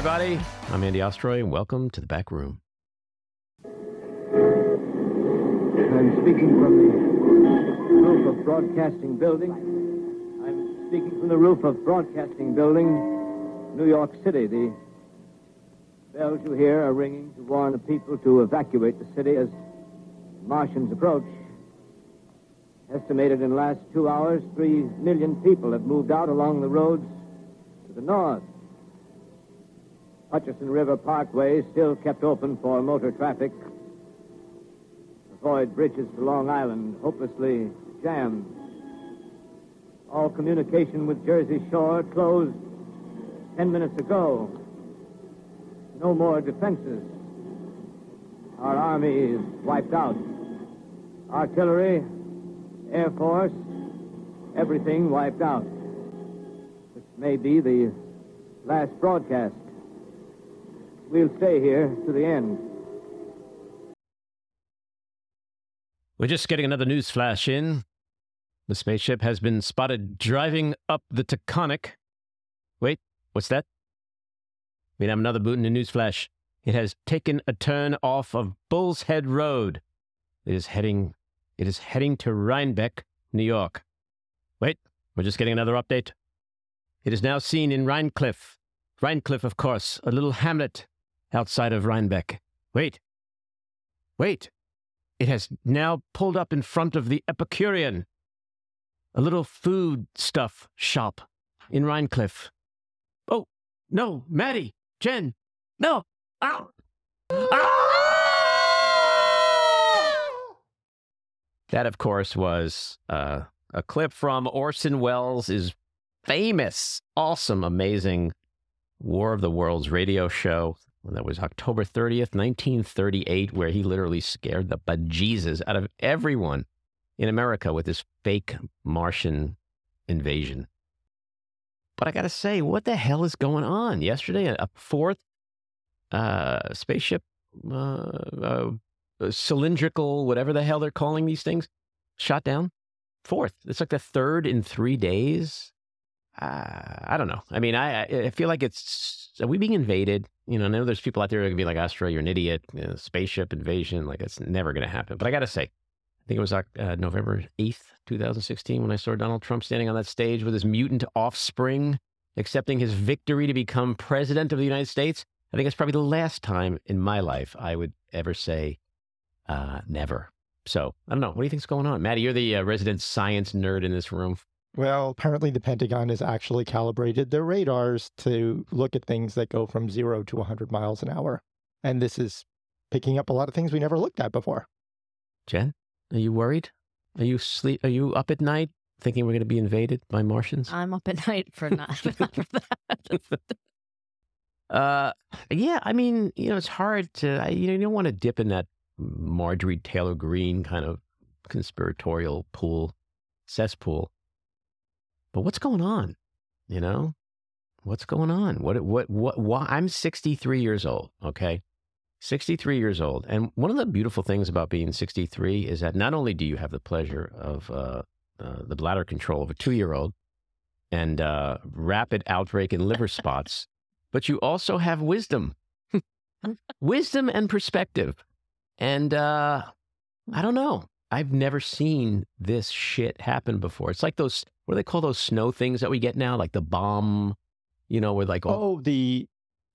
Hey, everybody. I'm Andy Ostroy, and welcome to the back room. I'm speaking from the roof of Broadcasting Building. I'm speaking from the roof of Broadcasting Building, New York City. The bells you hear are ringing to warn the people to evacuate the city as Martians approach. Estimated in the last two hours, three million people have moved out along the roads to the north. Hutchison River Parkway still kept open for motor traffic. Avoid bridges to Long Island, hopelessly jammed. All communication with Jersey Shore closed ten minutes ago. No more defenses. Our army is wiped out. Artillery, Air Force, everything wiped out. This may be the last broadcast. We'll stay here to the end. We're just getting another news flash in. The spaceship has been spotted driving up the Taconic. Wait, what's that? We have another boot in the news flash. It has taken a turn off of Bull's Head Road. It is heading it is heading to Rhinebeck, New York. Wait, we're just getting another update. It is now seen in Rhinecliff. Rhinecliff, of course, a little hamlet outside of Rhinebeck. Wait. Wait. It has now pulled up in front of the Epicurean, a little food stuff shop in Rhinecliff. Oh, no, Maddie, Jen, no. Ow. Ah! That, of course, was uh, a clip from Orson Welles' famous, awesome, amazing War of the Worlds radio show. That was October 30th, 1938, where he literally scared the bejesus out of everyone in America with this fake Martian invasion. But I got to say, what the hell is going on? Yesterday, a fourth uh, spaceship, uh, uh, cylindrical, whatever the hell they're calling these things, shot down. Fourth. It's like the third in three days. Uh, I don't know. I mean, I I feel like it's are we being invaded? You know, I know there's people out there who can be like, Astro, you're an idiot. You know, spaceship invasion, like it's never going to happen. But I got to say, I think it was uh, November 8th, 2016, when I saw Donald Trump standing on that stage with his mutant offspring, accepting his victory to become president of the United States. I think it's probably the last time in my life I would ever say uh, never. So I don't know. What do you think's going on, Maddie? You're the uh, resident science nerd in this room. Well, apparently the Pentagon has actually calibrated their radars to look at things that go from zero to 100 miles an hour. And this is picking up a lot of things we never looked at before. Jen, are you worried? Are you sleep? Are you up at night thinking we're going to be invaded by Martians? I'm up at night for not, not for that. Uh, yeah. I mean, you know, it's hard to. I, you know, you don't want to dip in that Marjorie Taylor Greene kind of conspiratorial pool, cesspool. But what's going on? You know, what's going on? What? What? What? Why? I'm 63 years old. Okay. 63 years old. And one of the beautiful things about being 63 is that not only do you have the pleasure of uh, uh, the bladder control of a two year old and uh, rapid outbreak in liver spots, but you also have wisdom, wisdom and perspective. And uh, I don't know. I've never seen this shit happen before. It's like those, what do they call those snow things that we get now? Like the bomb, you know, with like all, Oh, the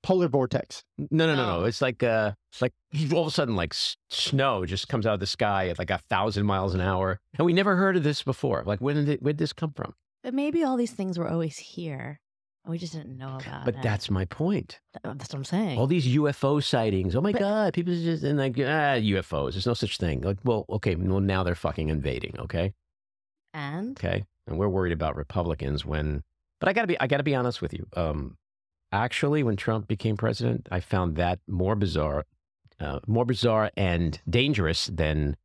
polar vortex. no, no, no, no. Oh. It's like, uh, it's like all of a sudden, like s- snow just comes out of the sky at like a thousand miles an hour. And we never heard of this before. Like, when did, it, where did this come from? But maybe all these things were always here. We just didn't know about But it. But that's my point. That's what I'm saying. All these UFO sightings. Oh my But- God. People just, and like, ah, UFOs. There's no such thing. Like, well, okay. Well, now they're fucking invading. Okay. and Okay. And we're worried about Republicans when, but I gotta be, I gotta be honest with you. Um, actually, when Trump became president, I found that more bizarre, uh, more bizarre and dangerous than,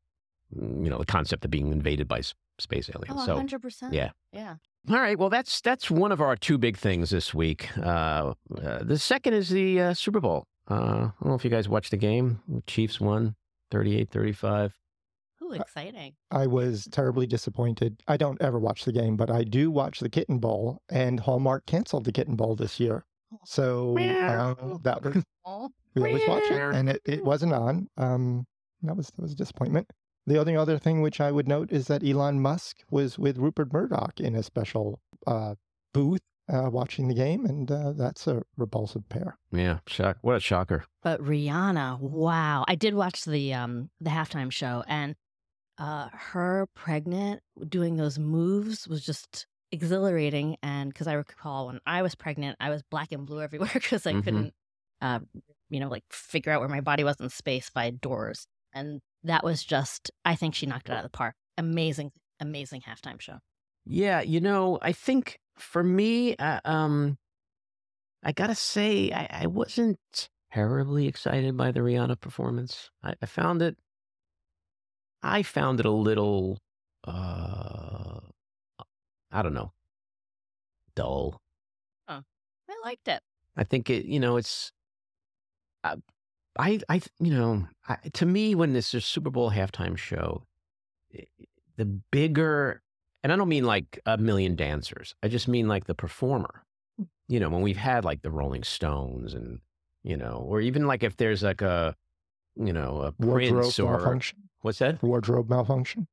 mm, you know, the concept of being invaded by space aliens. oh, 100%. yeah. Yeah. All right. Well, that's that's one of our two big things this week. Uh, uh, the second is the uh, Super Bowl. Uh, I don't know if you guys watched the game. The Chiefs won 38-35. Ooh, exciting. I was terribly disappointed. I don't ever watch the game, but I do watch the Kitten Bowl, and Hallmark canceled the Kitten Bowl this year. So uh, that was we always watch it, and it, it wasn't on. Um, that was that was a disappointment. The only other thing which I would note is that Elon Musk was with Rupert Murdoch in a special uh, booth uh, watching the game, and uh, that's a repulsive pair. Yeah, shock. What a shocker. But Rihanna, wow! I did watch the um the halftime show, and uh, her pregnant doing those moves was just exhilarating. And because I recall when I was pregnant, I was black and blue everywhere because I Mhm. couldn't, uh, you know, like figure out where my body was in space by doors. And that was just, I think she knocked it out of the park. Amazing, amazing halftime show. Yeah, you know, I think for me, uh, um, I gotta say, I, I wasn't terribly excited by the Rihanna performance. I, I found it, I found it a little, uh, I don't know, dull. Oh, I liked it. I think it, you know, it's, uh, I, I, you know, I, to me, when this is Super Bowl halftime show, eh, the bigger, and I don't mean like a million dancers. I just mean like the performer. Mm. You know, when we've had like the Rolling Stones and, you know, or even like if there's like a, you know, a Wardrobe Prince or malfunction. what's that? Wardrobe malfunction.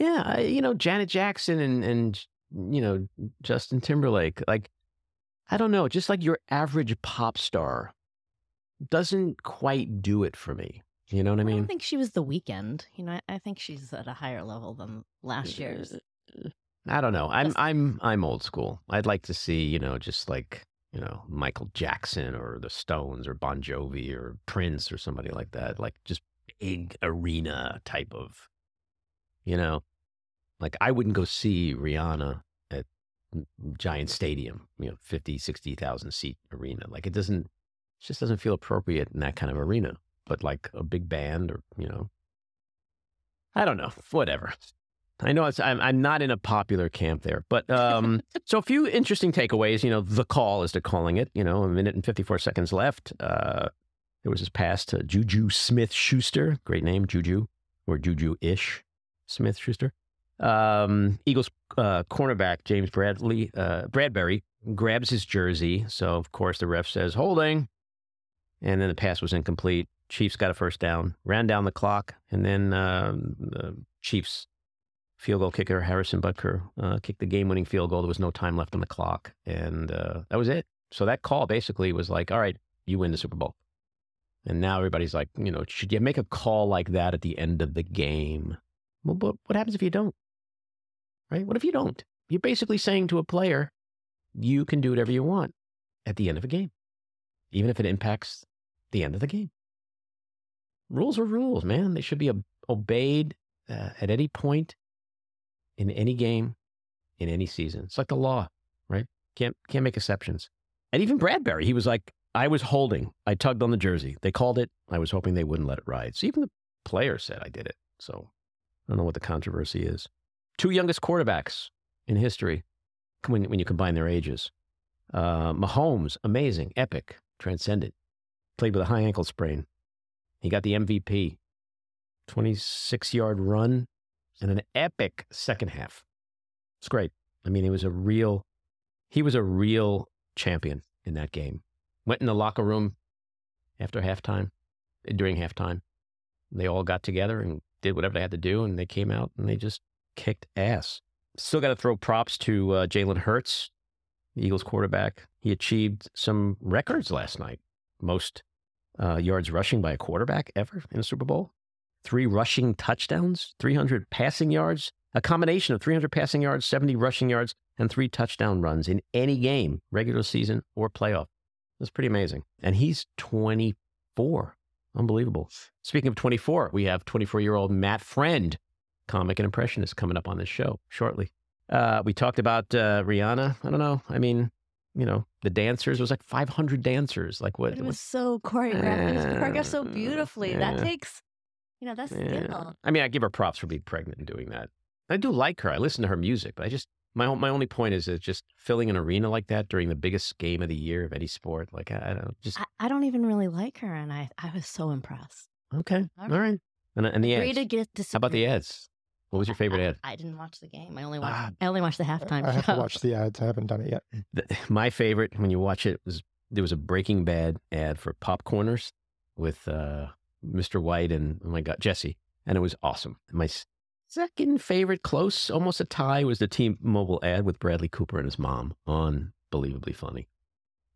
Yeah, you know, Janet Jackson and and you know Justin Timberlake. Like, I don't know, just like your average pop star doesn't quite do it for me. You know what I I mean? don't think she was the Weeknd. You know, I, I think she's at a higher level than last year's. Uh, I don't know. I'm I'm I'm old school. I'd like to see, you know, just like, you know, Michael Jackson or the Stones or Bon Jovi or Prince or somebody like that. Like just big arena type of you know. Like I wouldn't go see Rihanna at mm, Giant Stadium, you know, 50, 60,000 seat arena. Like it doesn't just doesn't feel appropriate in that kind of arena. But like a big band or, you know, I don't know, whatever. I know it's, I'm, I'm not in a popular camp there, but um, so a few interesting takeaways. You know, the call, as they're calling it. You know, a minute and 54 seconds left. Uh, there was this pass to Juju Smith Schuster, great name, Juju, or Juju ish Smith Schuster. Um, Eagles uh, cornerback James Bradley uh, Bradberry grabs his jersey, so of course the ref says holding, and then the pass was incomplete. Chiefs got a first down, ran down the clock, and then um, the Chiefs field goal kicker Harrison Butker uh, kicked the game-winning field goal. There was no time left on the clock, and uh, that was it. So that call basically was like, "All right, you win the Super Bowl." And now everybody's like, you know, should you make a call like that at the end of the game? Well, but what happens if you don't? Right? What if you don't? You're basically saying to a player, you can do whatever you want at the end of a game, even if it impacts the end of the game. Rules are rules, man. They should be obeyed uh, at any point in any game, in any season. It's like the law, right? Can't can't make exceptions. And even Bradberry, he was like, I was holding. I tugged on the jersey. They called it. I was hoping they wouldn't let it ride. So even the player said I did it. So I don't know what the controversy is. Two youngest quarterbacks in history when when you combine their ages. Uh, Mahomes, amazing, epic, transcendent. Played with a high ankle sprain. He got the MVP. 26 yard run and an epic second half. It's great. I mean, he was a real, he was a real champion in that game. Went in the locker room after halftime, during halftime. They all got together and did whatever they had to do, and they came out and they just kicked ass. Still got to throw props to uh, Jalen Hurts, the Eagles quarterback. He achieved some records last night. Most uh, yards rushing by a quarterback ever in a Super Bowl. Three rushing touchdowns, 300 passing yards, a combination of 300 passing yards, 70 rushing yards, and three touchdown runs in any game, regular season or playoff. That's pretty amazing. And he's 24. Unbelievable. Speaking of 24, we have 24 year old Matt Friend, comic and impressionist, coming up on this show shortly. Uh, we talked about uh, Rihanna. I don't know. I mean, you know, the dancers. It was like 500 dancers. Like what? It what- was so choreographed. It was choreographed so Yeah, beautifully. That takes, you know, that's Yeah. skill. I mean, I give her props for being pregnant and doing that. I do like her. I listen to her music, but I just my my only point is that just filling an arena like that during the biggest game of the year of any sport, like I, I don't just I, I don't even really like her, and I, I was so impressed. okay, All all right. And, and the ads. to get How about the ads? What was your favorite I, ad? I didn't watch the game. I only watched. Ah. I only watched the halftime I have show. to watch the ads. I haven't done it yet. The, my favorite when you watch it was there was a Breaking Bad ad for popcorners with uh, Mr. White and oh my god Jesse, and it was awesome. My second favorite, close, almost a tie, was the T-Mobile ad with Bradley Cooper and his mom. Unbelievably funny.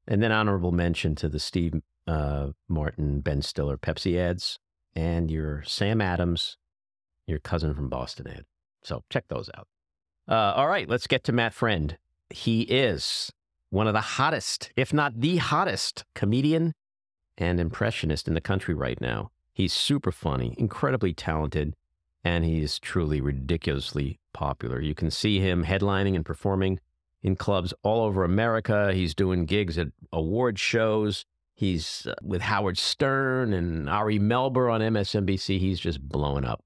And then honorable mention to the Steve uh, Martin, Ben Stiller Pepsi ads, and your Sam Adams, your cousin from Boston ad. So check those out. Uh, all right, let's get to Matt Friend. He is one of the hottest, if not the hottest, comedian and impressionist in the country right now. He's super funny, incredibly talented, and he's truly ridiculously popular. You can see him headlining and performing in clubs all over America. He's doing gigs at award shows. He's uh, with Howard Stern and Ari Melber on MSNBC. He's just blowing up.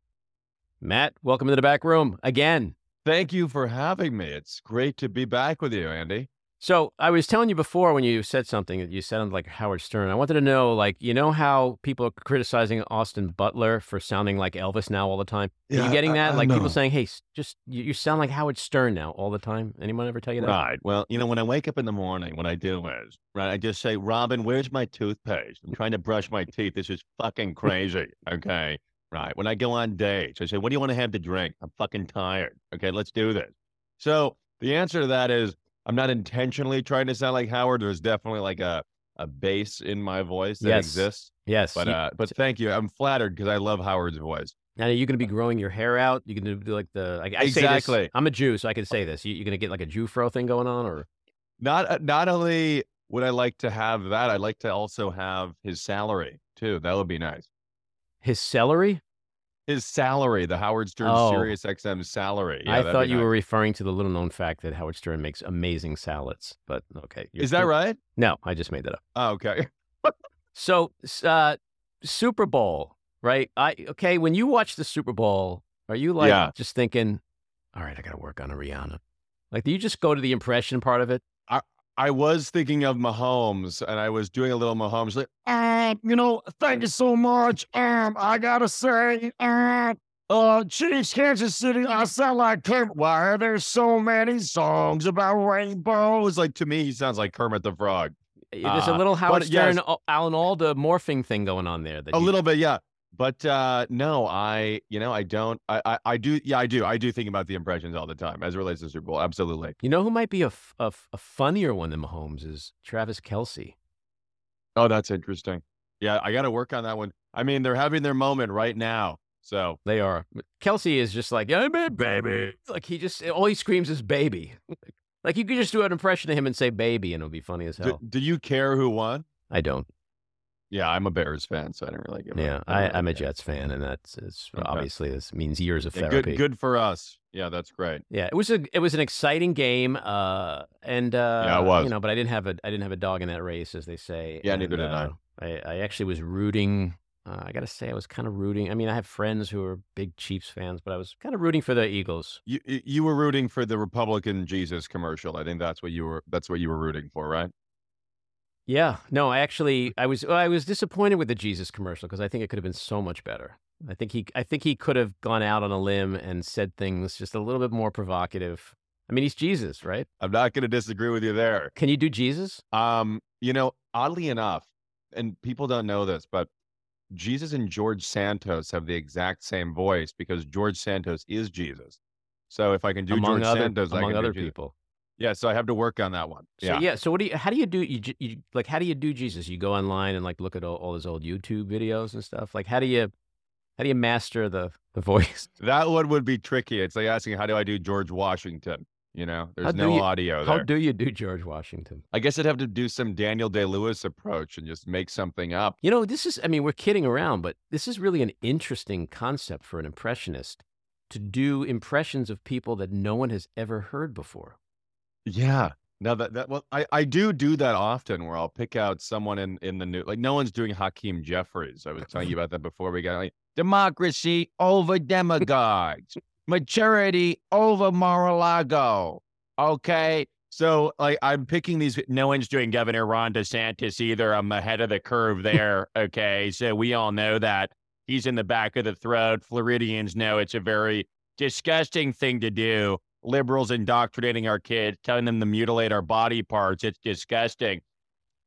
Matt, welcome to the back room again. Thank you for having me. It's great to be back with you, Andy. So I was telling you before when you said something that you sounded like Howard Stern. I wanted to know, like, you know how people are criticizing Austin Butler for sounding like Elvis now all the time? Are you getting that? like people saying, "Hey, just you, you sound like Howard Stern now all the time." Anyone ever tell you that? Right. Well, you know, when I wake up in the morning, what I do is, right, I just say, Robin, where's my toothpaste? I'm trying to brush my teeth. This is fucking crazy. Okay. Right. When I go on dates, I say, what do you want to have to drink? I'm fucking tired. Okay. Let's do this. So the answer to that is, I'm not intentionally trying to sound like Howard. There's definitely like a, a bass in my voice that Yes. exists. Yes. But uh, but thank you. I'm flattered because I love Howard's voice. now, are you going to be growing your hair out? You can do like the like, I say this- Exactly. I'm a Jew, so I can say this. You, you're going to get like a Jew fro thing going on, or Not uh, not only would I like to have that, I'd like to also have his salary too. That would be nice. His celery? His salary, the Howard Stern Oh. Sirius XM salary. Yeah, I thought you nice. were referring to the little known fact that Howard Stern makes amazing salads. But okay, Is that right? No, I just made that up. Oh, okay. So, uh, Super Bowl, right? I okay. When you watch the Super Bowl, are you like Yeah. just thinking, "All right, I got to work on a Rihanna"? Like, do you just go to the impression part of it? I was thinking of Mahomes, and I was doing a little Mahomes. Like, um, you know, thank you so much. Um, I gotta say, um, uh, Chiefs, Kansas City. I sound like Kermit. Why are there so many songs about rainbows? Like to me, he sounds like Kermit the Frog. There's a Uh, little Howard but yes. Stern, Alan Alda morphing thing going on there. A you- little bit, yeah. But uh no, I you know, I don't I, I I do yeah, I do. I do think about the impressions all the time as it relates to Super Bowl. Absolutely. You know who might be a, f- a f- a funnier one than Mahomes is Travis Kelce. Oh, that's interesting. Yeah, I gotta work on that one. I mean, they're having their moment right now. So They are. Kelce is just like, "Yeah, man, baby." Like he just all he screams is "baby." like you could just do an impression of him and say "baby" and it'll be funny as do, hell. do you care who won? I don't. Yeah, I'm a Bears fan, so I don't really give Yeah. I, I'm a. Jets fan, and that's it's Okay. obviously this means years of Yeah, therapy. good good for us. Yeah, that's great. Yeah, it was a it was an exciting game, uh, and uh, it was. You know, but I didn't have a I didn't have a dog in that race, as they say. Yeah, and, neither did I. uh, I. I actually was rooting. Uh, I gotta say, I was kind of rooting. I mean, I have friends who are big Chiefs fans, but I was kind of rooting for the Eagles. You you you were rooting for the Republican Jesus commercial. I think that's what you were that's what you were rooting for, right? Yeah, no, I actually I was I was disappointed with the Jesus commercial because I think it could have been so much better. I think he I think he could have gone out on a limb and said things just a little bit more provocative. I mean, he's Jesus, right? I'm not going to disagree with you there. Can you do Jesus? Um, you know, oddly enough, and people don't know this, but Jesus and George Santos have the exact same voice because George Santos is Jesus. So if I can do among George other Santos, among other Jesus. people. Yeah, so I have to work on that one. So yeah. yeah. So what do you? How do you do? You, you like? How do you do Jesus? You go online and like look at all, all his old YouTube videos and stuff. Like, how do you? How do you master the the voice? That one would be tricky. It's like asking, how do I do George Washington? You know, there's no you- audio How do you do George Washington? I guess I'd have to do some Daniel Day Lewis approach and just make something up. You know, this is. I mean, we're kidding around, but this is really an interesting concept for an impressionist to do impressions of people that no one has ever heard before. Yeah. Now that that well, I I do do that often where I'll pick out someone in in the new like no one's doing Hakeem Jeffries. I was telling you about that before we got like democracy over demagogues, maturity over Mar-a-Lago. Okay. So like I'm picking these. No one's doing Governor Ron DeSantis either. I'm ahead of the curve there. okay. So we all know that he's in the back of the throat. Floridians know it's a very disgusting thing to do liberals indoctrinating our kids, telling them to mutilate our body parts. It's disgusting.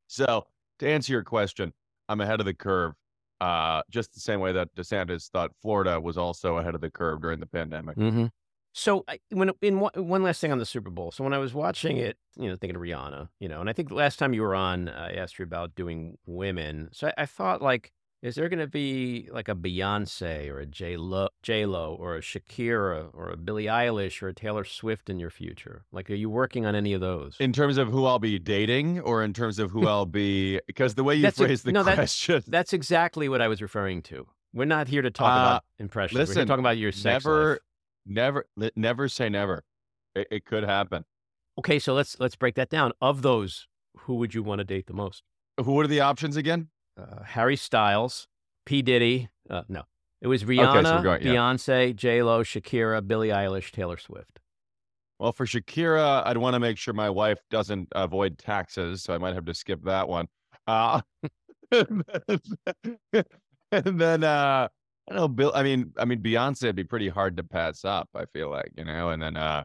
So to answer your question, I'm ahead of the curve. Uh, just the same way that DeSantis thought Florida was also ahead of the curve during the pandemic. Mm-hmm. So I, when in one, one last thing on the Super Bowl. So when I was watching it, you know, thinking of Rihanna, you know, and I think last time you were on, I asked you about doing women. So I, I thought like, is there going to be like a Beyonce or a J Lo, J Lo or a Shakira or a Billie Eilish or a Taylor Swift in your future? Like, are you working on any of those? In terms of who I'll be dating, or in terms of who I'll be, because the way you That's a- phrased the no, question, That's exactly what I was referring to. We're not here to talk Uh, about impressions. We're here listen, talking about your sex never, life. never, never say never. It, it could happen. Okay, so let's let's break that down. Of those, who would you want to date the most? Who are the options again? Uh, Harry Styles, P. Diddy. Uh, no, it was so we're Rihanna, going- yeah. Beyonce, J Lo, Shakira, Billie Eilish, Taylor Swift. Well, for Shakira, I'd want to make sure my wife doesn't avoid taxes, so I might have to skip that one. Uh, and then uh, I don't know, Bill. I mean, I mean, Beyonce would be pretty hard to pass up. I feel like you know, and then uh,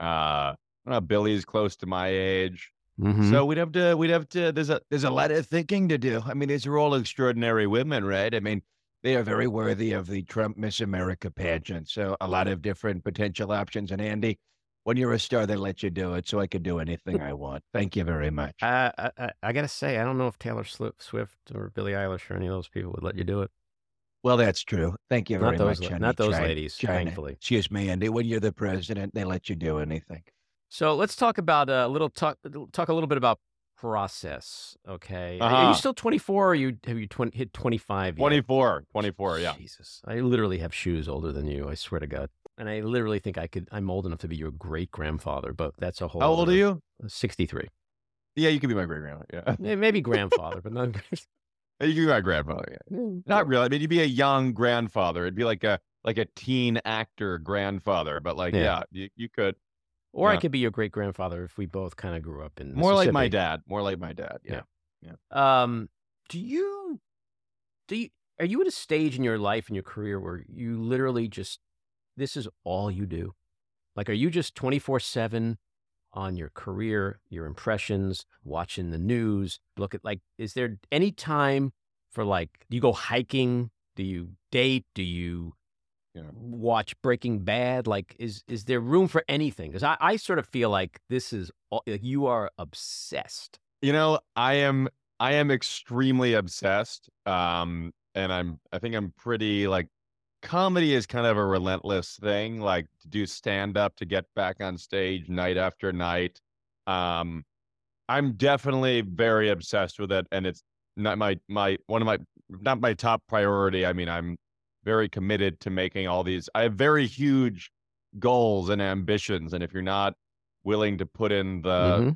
uh, I don't know, Billy's close to my age, Mm-hmm. so we'd have to, we'd have to. There's a, there's a lot of thinking to do. I mean, these are all extraordinary women, right? I mean, they are very worthy of the Trump Miss America pageant. So a lot of different potential options. And Andy, when you're a star, they let you do it, so I can do anything I want. Thank you very much. I, I I- I gotta say, I don't know if Taylor Swift or Billie Eilish or any of those people would let you do it. Well, that's true. Thank you Not very those, much. honey. not those China- ladies, China. thankfully. Excuse me, Andy. When you're the president, they let you do anything. So let's talk about a little talk talk a little bit about process. Okay, are Uh-huh. you still 24 or you have you 20, hit 25? yet? 24, 24, yeah. Jesus, I literally have shoes older than you. I swear to God. And I literally think I could. I'm old enough to be your great grandfather, but that's a whole. How old are you? 63. Yeah, you could be my great grandfather. Yeah, Maybe grandfather, but not. you could be my grandfather. Yeah. Not really. I mean, you'd be a young grandfather. It'd be like a like a teen actor grandfather, but like, Yeah. yeah, you, you could. Or I could be your great grandfather if we both kind of grew up in More like my dad. More like my dad. Yeah. Um, do you, do you, are you at a stage in your life and your career where you literally just, this is all you do? Like, are you just 24 7 on your career, your impressions, watching the news? Look at, like, is there any time for, like, do you go hiking? Do you date? Do you Yeah. watch Breaking Bad? Like, is is there room for anything? Because I, I sort of feel like this is all, like you are obsessed. You know, I am I am extremely obsessed. Um, and I'm I think I'm pretty like comedy is kind of a relentless thing, like to do stand up to get back on stage night after night. Um, I'm definitely very obsessed with it, and it's not my my one of my not my top priority. I mean, I'm very committed to making all these. I have very huge goals and ambitions, and if you're not willing to put in the Mhm,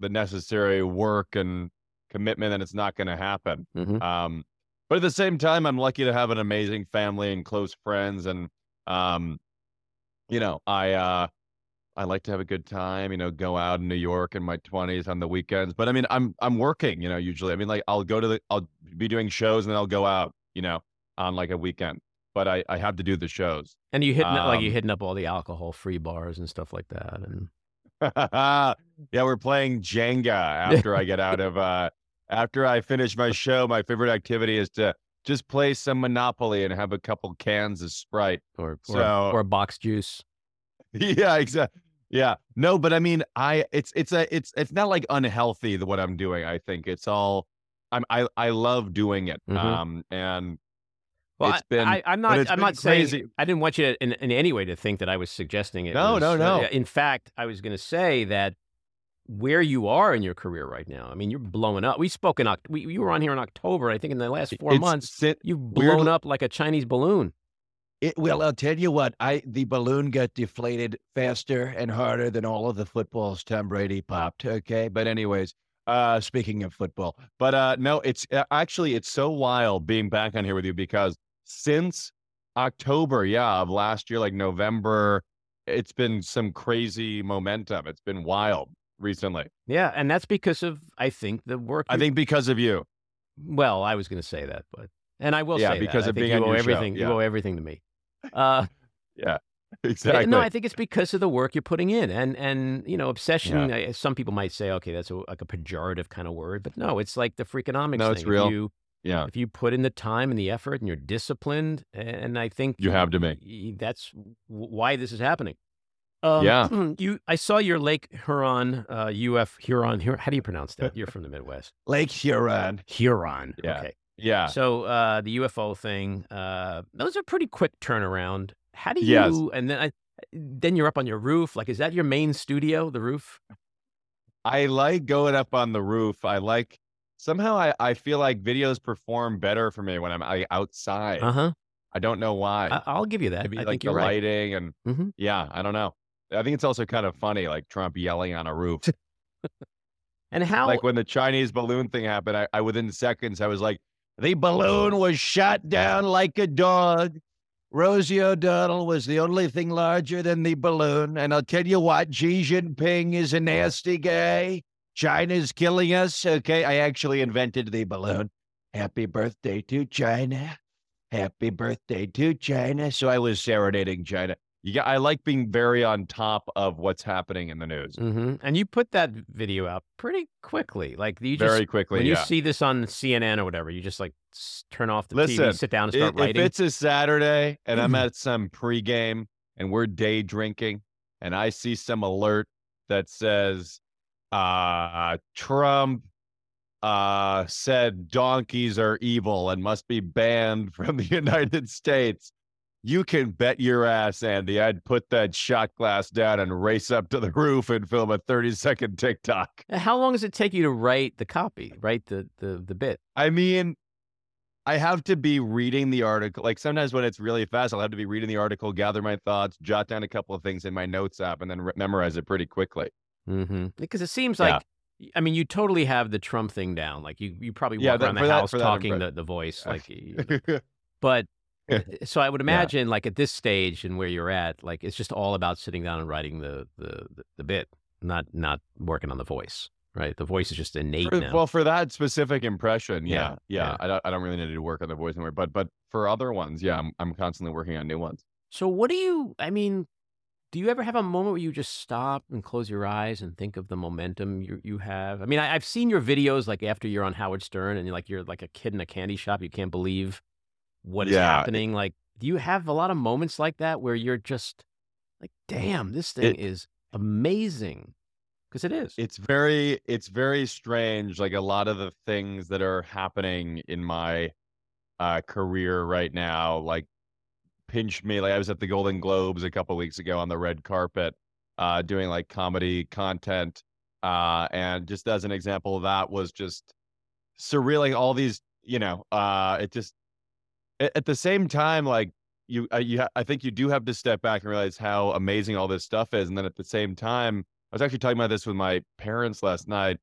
the necessary work and commitment, then it's not going to happen. mhm. Um, but at the same time, I'm lucky to have an amazing family and close friends, and um, you know, I uh, I like to have a good time. You know, go out in New York in my 20s on the weekends. But I mean, I'm I'm working. You know, usually. I mean, like I'll go to the I'll be doing shows and then I'll go out. You know, on like a weekend. But I I have to do the shows. And you hitting up, like you Um, hitting up all the alcohol free bars and stuff like that. And yeah, we're playing Jenga after I get out of uh after I finish my show. My favorite activity is to just play some Monopoly and have a couple cans of Sprite. or or, So- or box juice. yeah, exactly. Yeah. No, but I mean, I it's it's a it's it's not like unhealthy the what I'm doing. I think it's all I'm I I love doing it. Mhm. Um and Well, It's I, been- I, I'm not. I'm not saying. I didn't want you to, in, in any way to think that I was suggesting it. No, was- no, no. In fact, I was going to say that where you are in your career right now. I mean, you're blowing up. We spoke in we You were on here in October. I think in the last four it's months, sit- you've blown up like a Chinese balloon. It, well, I'll tell you what. I the balloon got deflated faster and harder than all of the footballs Tom Brady popped. Okay, But anyways, uh speaking of football, but uh no, it's uh, actually it's so wild being back on here with you because since October, yeah, of last year like November, it's been some crazy momentum. It's been wild recently. Yeah, and that's because of I think the work. I think because of you. Well, I was going to say that, but and I will Yeah, say that. because of being you owe your show, everything. You owe everything to me. Uh, Yeah. exactly. No, I think it's because of the work you're putting in, and and you know, obsession. uh, Some people might say, okay, that's a, like a pejorative kind of word, but no, it's like the freakonomics. No, thing. it's If real. you yeah, if you put in the time and the effort and you're disciplined, and I think you have to be. that's why this is happening. Um, Yeah. you. I saw your Lake Huron, uh, UF Huron. Hur- How do you pronounce that? You're from the Midwest. Lake Huron. Huron. Yeah. Okay. Yeah. So uh, the UFO thing, uh, those are pretty quick turnaround. How do you? Yes. And then I, then you're up on your roof. Like, is that your main studio? The roof? I like going up on the roof. I like somehow I, I feel like videos perform better for me when I'm like, outside. Uh huh. I don't know why. I- I'll give you that. Maybe I like think the you're right. lighting and Mhm. yeah, I don't know. I think it's also kind of funny, like Trump yelling on a roof. And how? like when the Chinese balloon thing happened, I, I within seconds I was like, The balloon was shot down like a dog. Rosie O'Donnell was the only thing larger than the balloon. And I'll tell you what, Xi Jinping is a nasty guy. China's killing us. Okay. I actually invented the balloon. Happy birthday to China. Happy birthday to China. So I was serenading China. you got, I like being very on top of what's happening in the news hmm And you put that video out pretty quickly. Like you just very quickly. when yeah. you see this on CNN or whatever, you just like turn off the Listen, TV, sit down, and start if writing. it's a Saturday and I'm Mhm. at some pregame and we're day drinking and I see some alert that says uh Trump uh said donkeys are evil and must be banned from the United States. You can bet your ass, Andy, I'd put that shot glass down and race up to the roof and film a 30 second TikTok. How long does it take you to write the copy, write the the the bit? I mean, I have to be reading the article. Like sometimes when it's really fast, I'll have to be reading the article, gather my thoughts, jot down a couple of things in my notes app, and then re- memorize it pretty quickly. Mm-hmm. Because it seems Yeah. like, I mean, you totally have the Trump thing down. Like you, you probably walk Yeah, that- around the that- house talking the, the voice, like. you- but Yeah. so I would imagine, like at this stage and where you're at, like it's just all about sitting down and writing the the the, the bit, not not working on the voice. Right, the voice is just innate For- now. well, for that specific impression, yeah, Yeah, yeah, yeah. I don't, I don't really need to work on the voice anymore. But but for other ones, yeah, I'm I'm constantly working on new ones. So what do you? I mean, do you ever have a moment where you just stop and close your eyes and think of the momentum you you have? I mean, I, I've seen your videos like after you're on Howard Stern and you're like you're like a kid in a candy shop. You can't believe what is Yeah, it- happening. Like, do you have a lot of moments like that where you're just like, damn, this thing It- is amazing? Because it is. It's very it's very strange. Like a lot of the things that are happening in my uh, career right now, like pinch me. Like I was at the Golden Globes a couple weeks ago on the red carpet, uh, doing like comedy content. Uh, and just as an example that was just surreal. Like all these, you know, uh, it just at, at the same time, like you, uh, you, ha- I think you do have to step back and realize how amazing all this stuff is. And then at the same time, I was actually talking about this with my parents last night.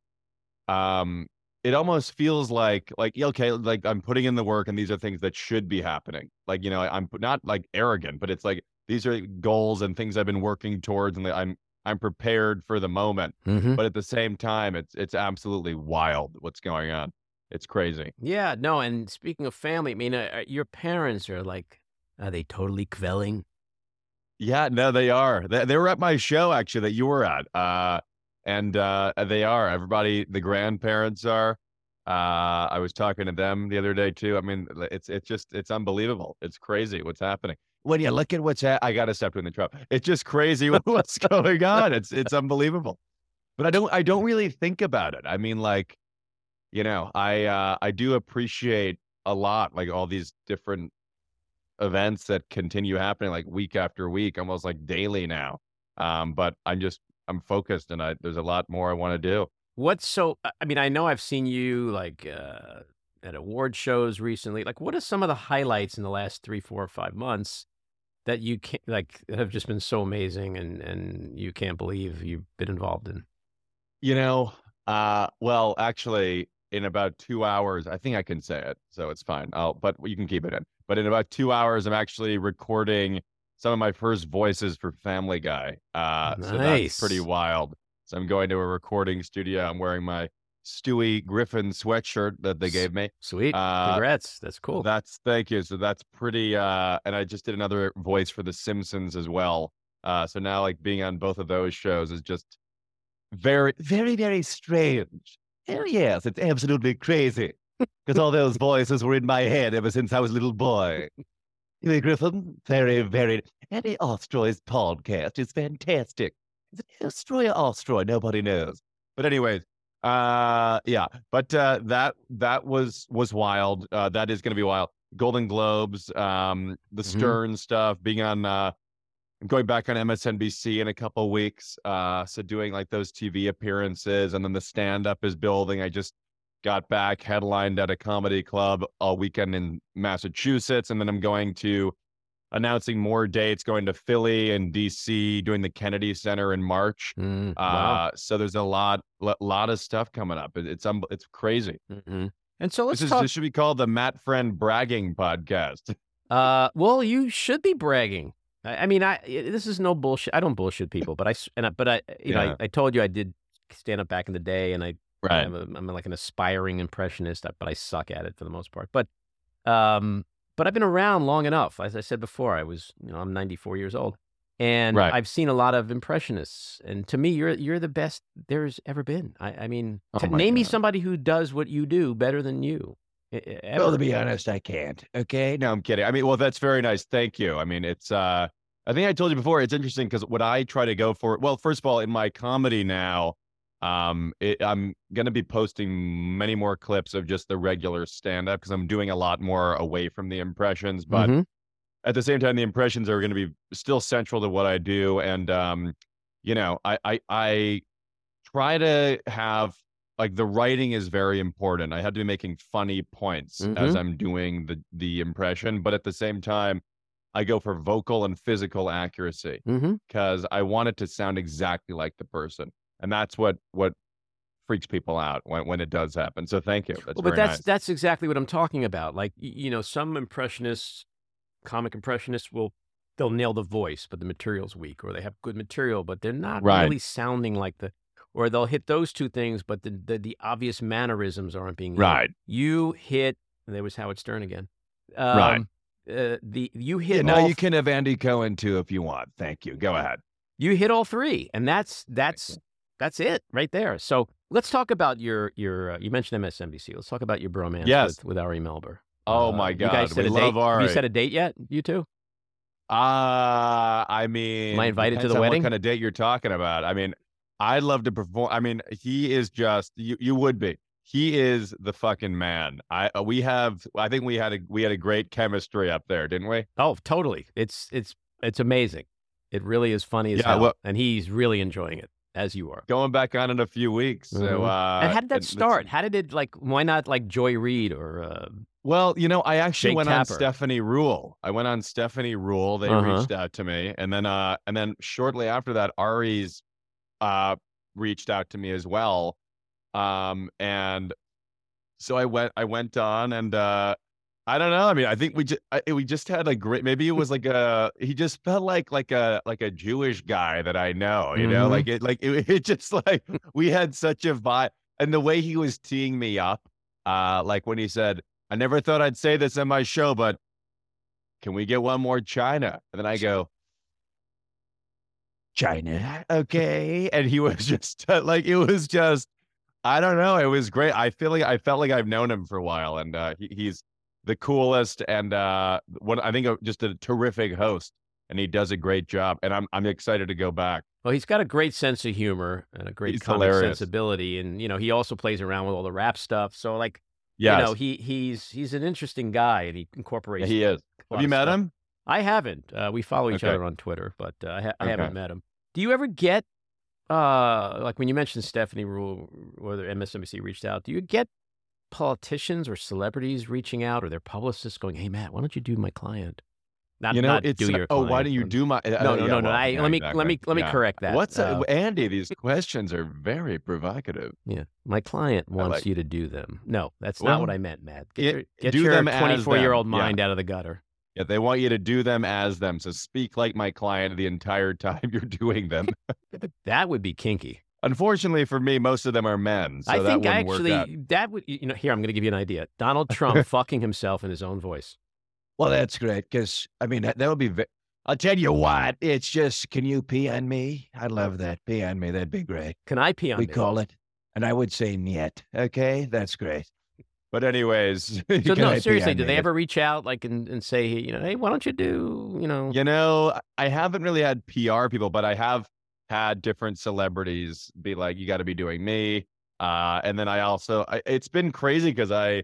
Um, it almost feels like like okay, like I'm putting in the work, and these are things that should be happening. Like you know, I- I'm not like arrogant, but it's like these are goals and things I've been working towards, and I'm I'm prepared for the moment. Mhm. But at the same time, it's it's absolutely wild what's going on. It's crazy. Yeah, no. And speaking of family, I mean, uh, uh, your parents are like, are they totally kvelling? Yeah, no, they are. They, they were at my show actually that you were at. Uh, and uh, they are. Everybody, the grandparents are. Uh, I was talking to them the other day too. I mean, it's it's just it's unbelievable. It's crazy what's happening. When you look at what's ha- I gotta stop doing the Trump. It's just crazy what's going on. It's it's unbelievable. But I don't I don't really think about it. I mean, like, you know, I uh, I do appreciate a lot like all these different events that continue happening like week after week, almost like daily now. Um, but I'm just I'm focused and I there's a lot more I want to do. What's so? I- mean, I know I've seen you like uh, at award shows recently. Like, what are some of the highlights in the last three, four, or five months that you can like that have just been so amazing and and you can't believe you've been involved in? You know, uh, well, actually, in about two hours, I think I can say it, so it's fine. I'll, but you can keep it in. But in about two hours, I'm actually recording some of my first voices for Family Guy. Uh, so that's pretty wild. So I'm going to a recording studio. I'm wearing my Stewie Griffin sweatshirt that they gave me. Sweet. Uh, Congrats. That's cool. That's thank you. So that's pretty. uh And I just did another voice for The Simpsons as well. Uh So now, like being on both of those shows is just very, very, very strange. Oh yes, it's absolutely crazy because all those voices were in my head ever since I was a little boy. Griffin, very, very. Andy Ostroy's podcast is fantastic. Is it Ostroy or Ostroy? Nobody knows. But anyways, uh, yeah. But uh, that that was was wild. Uh, that is going to be wild. Golden Globes, um, the Mhm. Stern stuff, being on. Uh, going back on MSNBC in a couple weeks. Uh, so doing like those TV appearances, and then the stand up is building. I just got back headlined at a comedy club all weekend in Massachusetts, and then I'm going to announcing more dates, going to Philly and DC, doing the Kennedy Center in March. Mm, Uh, wow. so there's a lot, lo- lot of stuff coming up. It, it's um, it's crazy. Mhm. And so let's This is talk. this should be called the Matt Friend bragging podcast. Uh, well, you should be bragging. I, I mean, I this is no bullshit. I don't bullshit people, but I and I, but I you know I, I told you I did stand up back in the day, and I Right. I'm, a, I'm like an aspiring impressionist, uh, but I suck at it for the most part. But um, but I've been around long enough. As I said before, I was you know I'm 94 years old, and Right. I've seen a lot of impressionists. And to me, you're you're the best there's ever been. I, I mean, Oh t- name me somebody who does what you do better than you. e- e- Well, to be honest, I can't. Okay. No, I'm kidding. I mean, well, that's very nice. Thank you. I mean, it's uh I think I told you before, it's interesting because what I try to go for, well, first of all, in my comedy now, um, it, I'm gonna be posting many more clips of just the regular stand-up because I'm doing a lot more away from the impressions. But Mhm. at the same time, the impressions are gonna be still central to what I do. And um, you know, I I I try to have like the writing is very important. I had to be making funny points as I'm doing the the impression, but at the same time, I go for vocal and physical accuracy because I want it to sound exactly like the person, and that's what what freaks people out when when it does happen. So thank you. That's Well, but that's nice. that's exactly what I'm talking about. Like you know, some impressionists, comic impressionists will they'll nail the voice, but the material's weak, or they have good material, but they're not Right. really sounding like the. Or they'll hit those two things, but the the, the obvious mannerisms aren't being hit. Right. You hit. There was Howard Stern again. Um, Right. Uh, the you Yeah, hit now all you can have Andy Cohen too if you want. Thank you. Go ahead. you hit all three, and that's that's that's it right there. So let's talk about your your. Uh, you mentioned MSNBC. Let's talk about your bromance Yes. with, with Ari Melber. Oh Uh, my You guys God, set we a love date? Have Ari. you set a date yet? You two? Uh I mean, am I invited to the wedding? What kind of date you're talking about? I mean, I'd love to perform. I mean, he is just you. You would be. He is the fucking man. I uh, we have. I think we had a we had a great chemistry up there, didn't we? Oh, totally. It's it's it's amazing. It really is funny as Yeah, hell, well- and he's really enjoying it as you are. Going back on in a few weeks. So, Mhm. uh, and how did that start? How did it like? Why not like Joy Reid or? Uh, Well, you know, I actually Jake went on Stephanie Ruhle. I went on Stephanie Ruhle. They Uh-huh. reached out to me, and then uh, and then shortly after that, Ari's uh reached out to me as well. Um, and so I went, I went on, and uh, I don't know. I mean, I think we just we just had a great. Maybe it was like a. He just felt like like a like a Jewish guy that I know. You know, Mhm. like it like it, it just like we had such a vibe, and the way he was teeing me up, uh, like when he said. I never thought I'd say this in my show, but can we get one more China? And then I go, China, okay. And he was just uh, like, it was just, I don't know. It was great. I feel like I felt like I've known him for a while, and uh, he, he's the coolest and uh, what I think uh, just a terrific host, and he does a great job. And I'm I'm excited to go back. well, he's got a great sense of humor and a great He's comic hilarious. sensibility, and you know he also plays around with all the rap stuff. So like, Yes, you know, he he's he's an interesting guy, and he incorporates. he is. Have you met stuff. him? I haven't. Uh, we follow each Okay. other on Twitter, but uh, I, ha- I Okay. haven't met him. Do you ever get, uh, like when you mentioned Stephanie Ruhle, whether MSNBC reached out, do you get politicians or celebrities reaching out or their publicists going, "Hey, Matt, why don't you do my client?" Not, you know, it's do your. oh, why don't you do my? uh, No, no, yeah, no, no. well, I, yeah, let me exactly. let me let me Yeah. correct that. What's uh, uh, Andy? These questions are very provocative. yeah, my client wants like- you to do them. No, that's not what I meant, Matt. Get it- your, get do your them 24 year old them, yeah. mind out of the gutter. Yeah, they want you to do them as them. So speak like my client the entire time you're doing them. That would be kinky. Unfortunately for me, most of them are men. So I that think wouldn't work out. actually that would you know here I'm going to give you an idea. Donald Trump fucking himself in his own voice. Well, that's great because I mean that, that would be. Ve- I'll tell you what. It's just, can you pee on me? I'd love that. Pee on me. That'd be great. Can I pee on we me? call it, and I would say niet. Okay, that's great. But anyways, So Can I no, pee seriously, on did they me? ever reach out like and, and say, you know, hey, why don't you do, you know, you know, I haven't really had PR people, but I have had different celebrities be like, "You got to be doing me." Uh, and then I also, I, it's been crazy because I,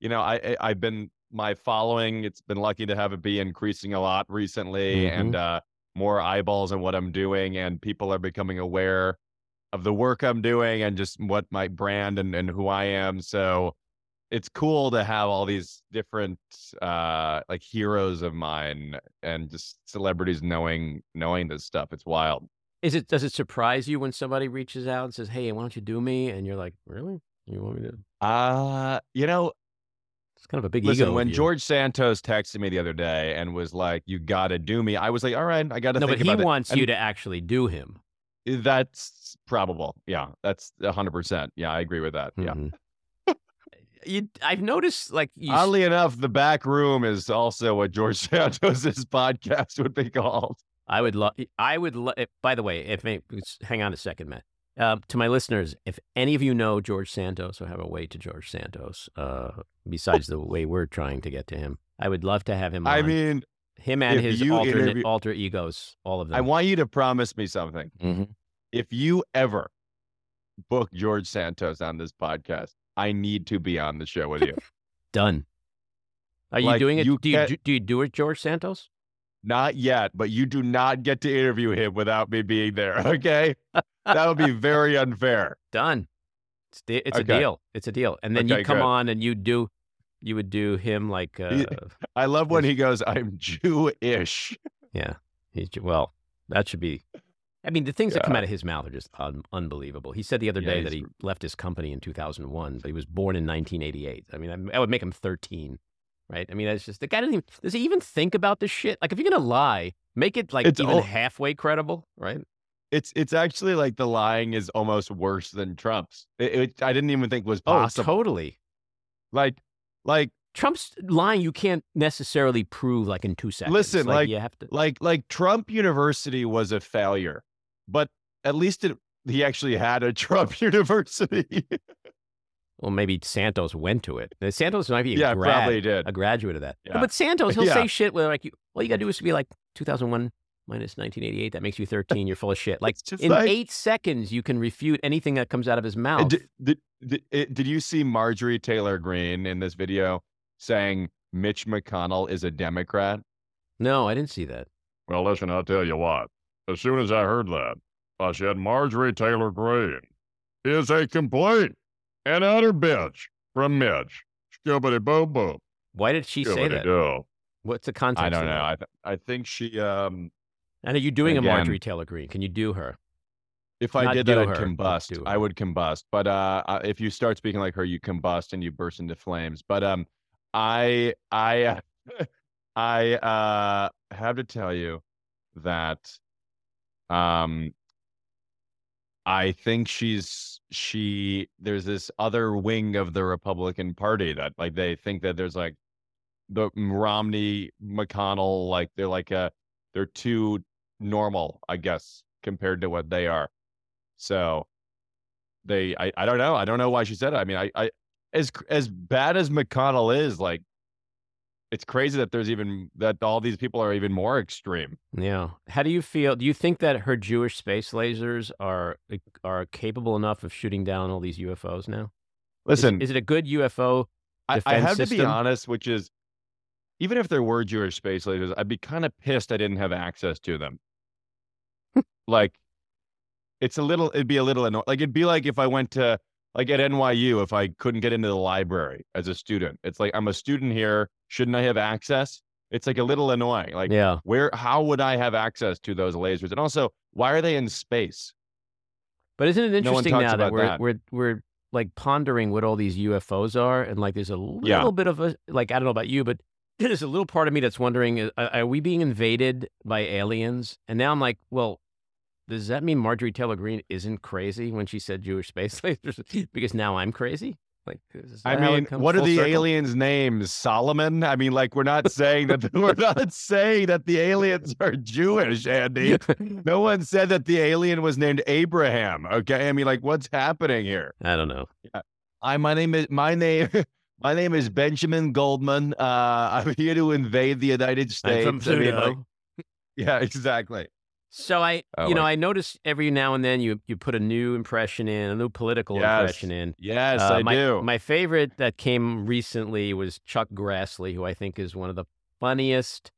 you know, I, I I've been my following. It's been lucky to have it be increasing a lot recently, and uh, more eyeballs on what I'm doing, and people are becoming aware of the work I'm doing and just what my brand and and who I am. So it's cool to have all these different uh like heroes of mine and just celebrities knowing knowing this stuff it's wild is it does it surprise you when somebody reaches out and says, "Hey, why don't you do me?" and you're like, "Really? You want me to?" uh you know It's kind of a big listen ego. when george santos texted me the other day and was like you gotta do me i was like all right i gotta no, think but he it." wants And you to actually do him. that's probable yeah that's 100% yeah i agree with that yeah Mhm. you, I've noticed, like, you, oddly enough the back room is also what george santos's podcast would be called I would love. I would. Lo- by the way, if hang on a second, Matt. Um, to my listeners, if any of you know George Santos or have a way to George Santos, uh, besides the way we're trying to get to him, I would love to have him. i mean him and his interview- alter egos, all of them. i want you to promise me something Mhm. if you ever book George Santos on this podcast, I need to be on the show with you. Done. Are you Like, doing it? you do you do, do you do it, George Santos? Not yet, but you do not get to interview him without me being there. Okay, that would be very unfair. Done. It's, de- it's Okay. a deal. It's a deal. And then Okay, you come good. on and you do, you would do him like, uh, I love when he goes, "I'm Jewish." yeah. He's well. That should be. I mean, the things that come out of his mouth are just un- unbelievable. He said the other Yeah, day that he left his company in 2001, but he was born in 1988. I mean, I, I would make him 13, right? I mean, that's just the guy doesn't even does he even think about this shit? Like, if you're gonna lie, make it like It's even all- halfway credible, right? It's it's actually like the lying is almost worse than Trump's. It, it- I didn't even think was Oh, possible. totally. Like like Trump's lying you can't necessarily prove like in two seconds. Listen, like- you have to. like like Trump University was a failure, but at least it, he actually had a Trump University. Well, maybe Santos went to it. Santos might be a, yeah, grad, probably did. a graduate of that. No, Yeah. but Santos, he'll Yeah. say shit where like you, all you gotta do is be like 2001 minus 1988. That makes you 13. You're full of shit. Like in like- eight seconds, you can refute anything that comes out of his mouth. Did, did, did, did you see Marjorie Taylor Greene in this video saying Mitch McConnell is a Democrat? no, I didn't see that. Well, listen, I'll tell you what. As soon as I heard that, I said Marjorie Taylor Greene is a complete and utter bitch from Mitch. Skibbity boom boom. Why did she say that? do. What's the context? I don't know. I th- I think she um And are you doing Again- a Marjorie Taylor Greene? Can you do her? if I Not did that I'd her, combust. I would combust. But uh uh, if you start speaking like her you combust and you burst into flames. But um I I I uh have to tell you that um I think she's she there's this other wing of the Republican Party that like they think that there's like the Romney McConnell like they're like a they're too normal I guess compared to what they are. So they I, I don't know. I don't know why she said it. I mean I I as as bad as McConnell is like it's crazy that there's even that all these people are even more extreme. Yeah. How do you feel? Do you think that her Jewish space lasers are are capable enough of shooting down all these UFOs now? Listen, is, it a good UFO? I, I have to be honest, which is even if there were Jewish space lasers, I'd be kind of pissed I didn't have access to them. like, it's a little, it'd be a little annoying. Like, it'd be like if I went to, like at NYU, if I couldn't get into the library as a student. It's like, I'm a student here. Shouldn't I have access? It's like a little annoying. Like, yeah. where, how would I have access to those lasers? And also, why are they in space? But isn't it interesting talks now that we're that. we're we're like pondering what all these UFOs are, and like there's a little Yeah. bit of a like I don't know about you, but there's a little part of me that's wondering: uh, are, are we being invaded by aliens? And now I'm like, well, does that mean Marjorie Taylor Greene isn't crazy when she said Jewish space lasers? because now I'm crazy. Like, is I that how it mean, what are the circle? aliens' names? Solomon? I mean, like, we're not saying that we're not saying that the aliens are Jewish, Andy. No one said that the alien was named Abraham. Okay, I mean, like, what's happening here? I don't know. I my name is my name my name is Benjamin Goldman. Uh, I'm here to invade the United States. I'm from I mean, like, yeah, exactly. So I, Oh, you know, wait. I notice every now and then you you put a new impression in, a new political Yes. impression in. Yes, Uh, I my, do. My favorite that came recently was Chuck Grassley, who I think is one of the funniest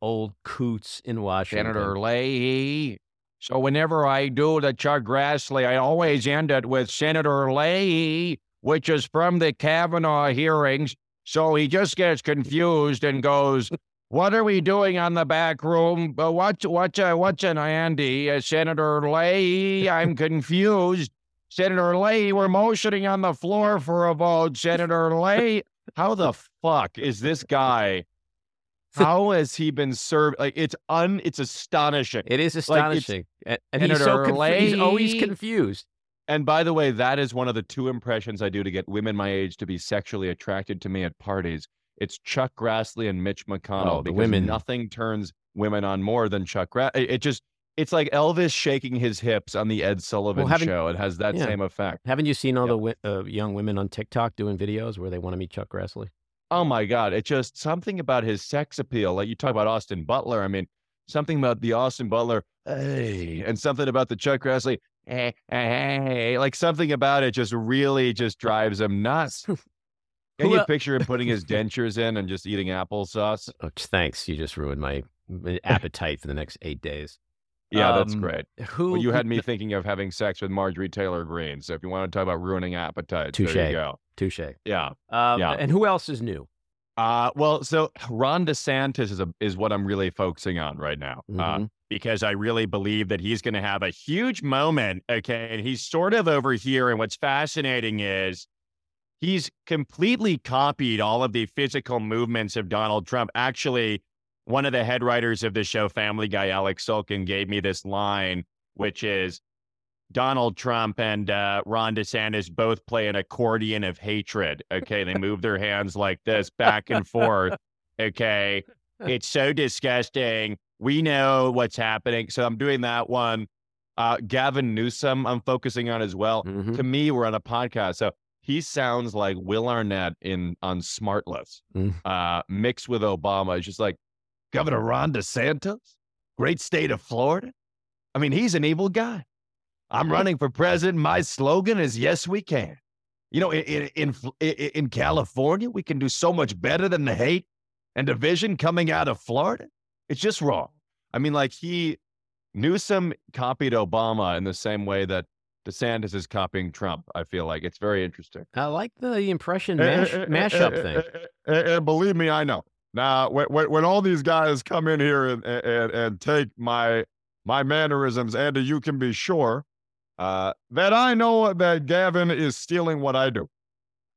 old coots in Washington. Senator Leahy. So whenever I do the Chuck Grassley, I always end it with Senator Leahy, which is from the Kavanaugh hearings. So he just gets confused and goes, "What are we doing on the back room? Uh, what's what's uh, what's an Andy? Uh, Senator Leahy? I'm confused. Senator Leahy, we're motioning on the floor for a vote. Senator Leahy, How the fuck is this guy? How has he been served? Like it's un, it's astonishing. It is Like, astonishing, and, and he's so he's always confused. And by the way, that is one of the two impressions I do to get women my age to be sexually attracted to me at parties. It's Chuck Grassley and Mitch McConnell Oh, because women. nothing turns women on more than Chuck Grass. It, just it's like Elvis shaking his hips on the Ed Sullivan haven't- show. It has that yeah. same effect. Haven't you seen all Yeah. the uh, young women on TikTok doing videos where they want to meet Chuck Grassley? Oh my God. It just something about his sex appeal. Like you talk about Austin Butler. I mean, something about the Austin Butler, hey, and something about the Chuck Grassley, hey, hey, like something about it just really just drives him nuts. Can you picture him putting his dentures in and just eating applesauce? Oh, thanks. You just ruined my appetite for the next eight days. Yeah, that's Um, great. Who Well, you had me thinking of having sex with Marjorie Taylor Greene. So if you want to talk about ruining appetite, there Touche. you go. Touche. Yeah. Um, Yeah. And who else is new? Uh, well, so Ron DeSantis is a, is what I'm really focusing on right now. Uh, Mhm. because I really believe that he's going to have a huge moment. Okay. And he's sort of over here. And what's fascinating is he's completely copied all of the physical movements of Donald Trump. Actually, one of the head writers of the show, Family Guy, Alex Sulkin, gave me this line, which is Donald Trump and uh, Ron DeSantis both play an accordion of hatred. Okay. They move their hands like this back and forth. Okay. It's so disgusting. We know what's happening. So I'm doing that one. Uh, Gavin Newsom, I'm focusing on as well. Mhm. To me, we're on a podcast. So he sounds like Will Arnett in on Smartless, Mm. uh, mixed with Obama. It's just like Governor Ron DeSantis, great state of Florida. I mean, he's an evil guy. I'm running for president. My slogan is "Yes, we can." You know, in in in, Fl- i- i- in California, we can do so much better than the hate and division coming out of Florida. It's just wrong. I mean, like he Newsom copied Obama in the same way that DeSantis is copying Trump. I feel like it's very interesting. I like the impression mash, mashup thing. And, and believe me, I know. Now, when, when, when all these guys come in here and, and, and take my my mannerisms, Andy, you can be sure uh, that I know that Gavin is stealing what I do.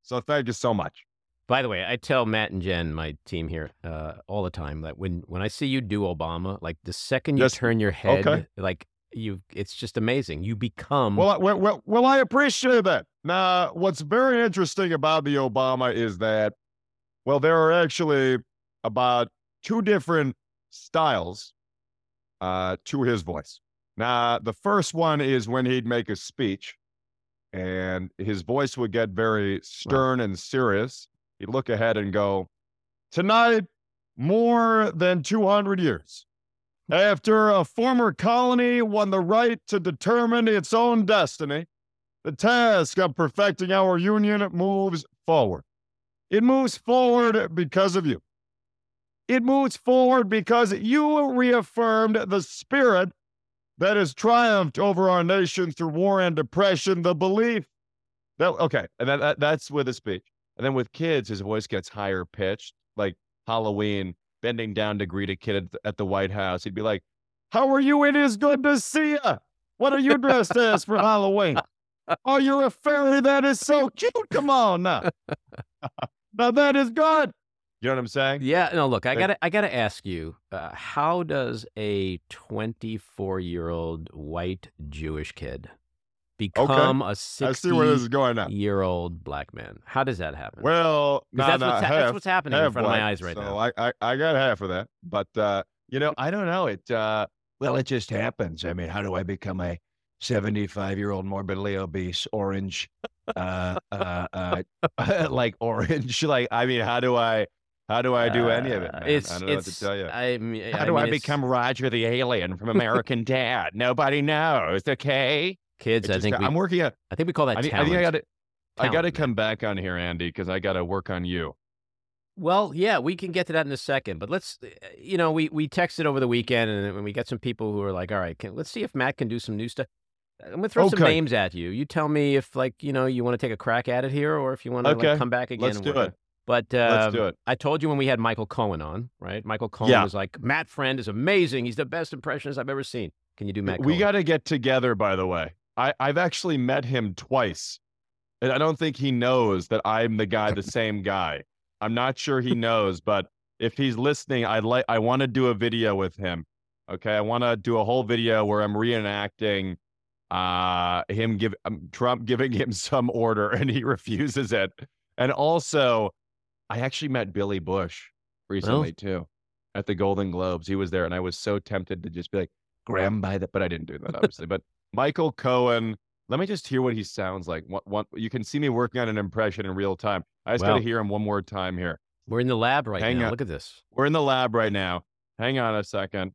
So thank you so much. By the way, I tell Matt and Jen, my team here, uh, all the time that when when I see you do Obama, like the second you Yes, turn your head, okay. like you, it's just amazing. You become Well, I, well, well, I appreciate that. Now, what's very interesting about the Obama is that, well, there are actually about two different styles uh, to his voice. Now, the first one is when he'd make a speech, and his voice would get very stern and serious. He'd look ahead and go, Tonight, more than 200 years. After a former colony won the right to determine its own destiny, the task of perfecting our union moves forward. It moves forward because of you. It moves forward because you reaffirmed the spirit that has triumphed over our nation through war and depression, the belief That okay, and that, that that's with a speech. And then with kids, his voice gets higher pitched, like Halloween, bending down to greet a kid at the, at the White House. He'd be like, How are you? It is good to see you. What are you dressed as for Halloween? Oh, you're a fairy. That is so cute. Come on now. now that is good. You know what I'm saying? Yeah, no, look, I gotta, I gotta ask you, uh, how does a 24 year old white Jewish kid become a 60 see where this is going now. year old black man? How does that happen? Well, nah, that's, nah, what's, ha- half, that's what's happening in half front of my eyes right so now. I, I, I got half of that. But, uh, you know, I don't know. It, uh, Well, it just happens. I mean, how do I become a 75 year old morbidly obese orange, uh, uh, uh, like orange. Like, I mean, how do I, how do I do any of it? Uh, Man? It's, I don't know what it's, to tell you. I mean, how do I, mean, it's- become Roger the alien from American Dad? Nobody knows. Okay. Kids? I think that we, I'm working on. I think we call that I, need, I think I got to. I got to come back on here, Andy, because I got to work on you. Well, yeah, we can get to that in a second, but let's, uh, you know, we we texted over the weekend, and we got some people who are like, "All right, can, let's see if Matt can do some new stuff." I'm gonna throw some names at you. You tell me if, like, you know, you want to take a crack at it here, or if you want to Okay. like, come back again. Let's do it. But Let's um, do it. I told you when we had Michael Cohen on, right? Michael Cohen Yeah. was like, "Matt Friend is amazing. He's the best impressionist I've ever seen." Can you do Matt? we got to get together, by the way. I, I've actually met him twice. And I don't think he knows that I'm the guy, the same guy. I'm not sure he knows, but if he's listening, I'd like I want to do a video with him. Okay. I want to do a whole video where I'm reenacting uh him give um, Trump giving him some order and he refuses it. And also, I actually met Billy Bush recently too at the Golden Globes. He was there and I was so tempted to just be like, grab him by the, but I didn't do that obviously. but Michael Cohen, let me just hear what he sounds like. What, what you can see me working on an impression in real time. I just got to hear him one more time here. We're in the lab right Hang now. on. Look at this. We're in the lab right now. Hang on a second.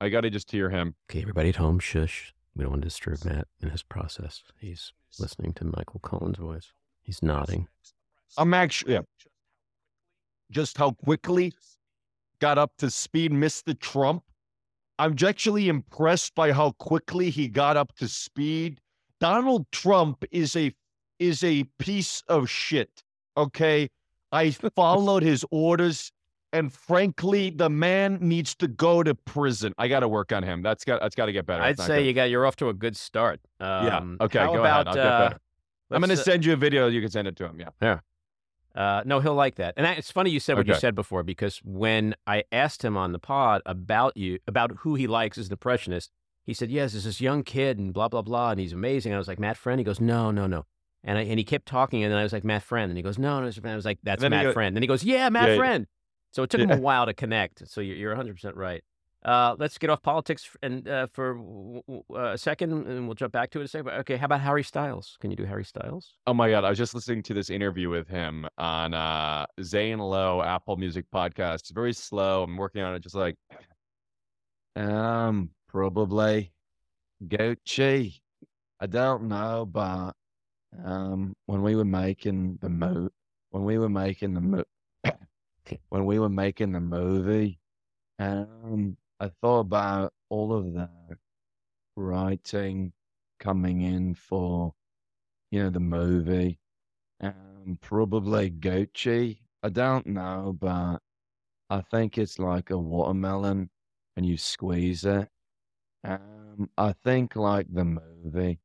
I got to just hear him. Okay, everybody at home, shush. We don't want to disturb Matt in his process. He's listening to Michael Cohen's voice. He's nodding. I'm actually yeah. just how quickly got up to speed, Mr. Trump. I'm actually impressed by how quickly he got up to speed. Donald Trump is a is a piece of shit. Okay, I followed his orders, and frankly, the man needs to go to prison. I got to work on him. That's got that's got to get better. I'd say good. you got you're off to a good start. Um, Okay, go about, ahead. I'll get better. I'm going to send you a video. You can send it to him. Yeah. Yeah. Uh, no, he'll like that. And I, it's funny you said what you said before because when I asked him on the pod about you, about who he likes as an impressionist, he said, "Yes, there's this young kid and blah blah blah, and he's amazing." I was like, "Matt Friend." He goes, "No, no, no." And I, and he kept talking, and then I was like, "Matt Friend," and he goes, "No, no." Friend." I was like, "That's Matt go- Friend." And he goes, "Yeah, Matt Yeah, yeah. Friend." So it took him a while to connect. So you're, you're 100 percent right. Uh, let's get off politics and uh, for a second, and we'll jump back to it in a second. Okay, how about Harry Styles? Can you do Harry Styles? Oh my god, I was just listening to this interview with him on uh Zane Lowe Apple Music podcast. It's very slow. I'm working on it just like Um, probably Gucci. I don't know, but um, when we were making the mo, when we were making the mo, when we were making the movie, um, I thought about all of the writing coming in for, you know, the movie. Um, probably Gucci. I don't know, but I think it's like a watermelon and you squeeze it. Um, I think like the movie.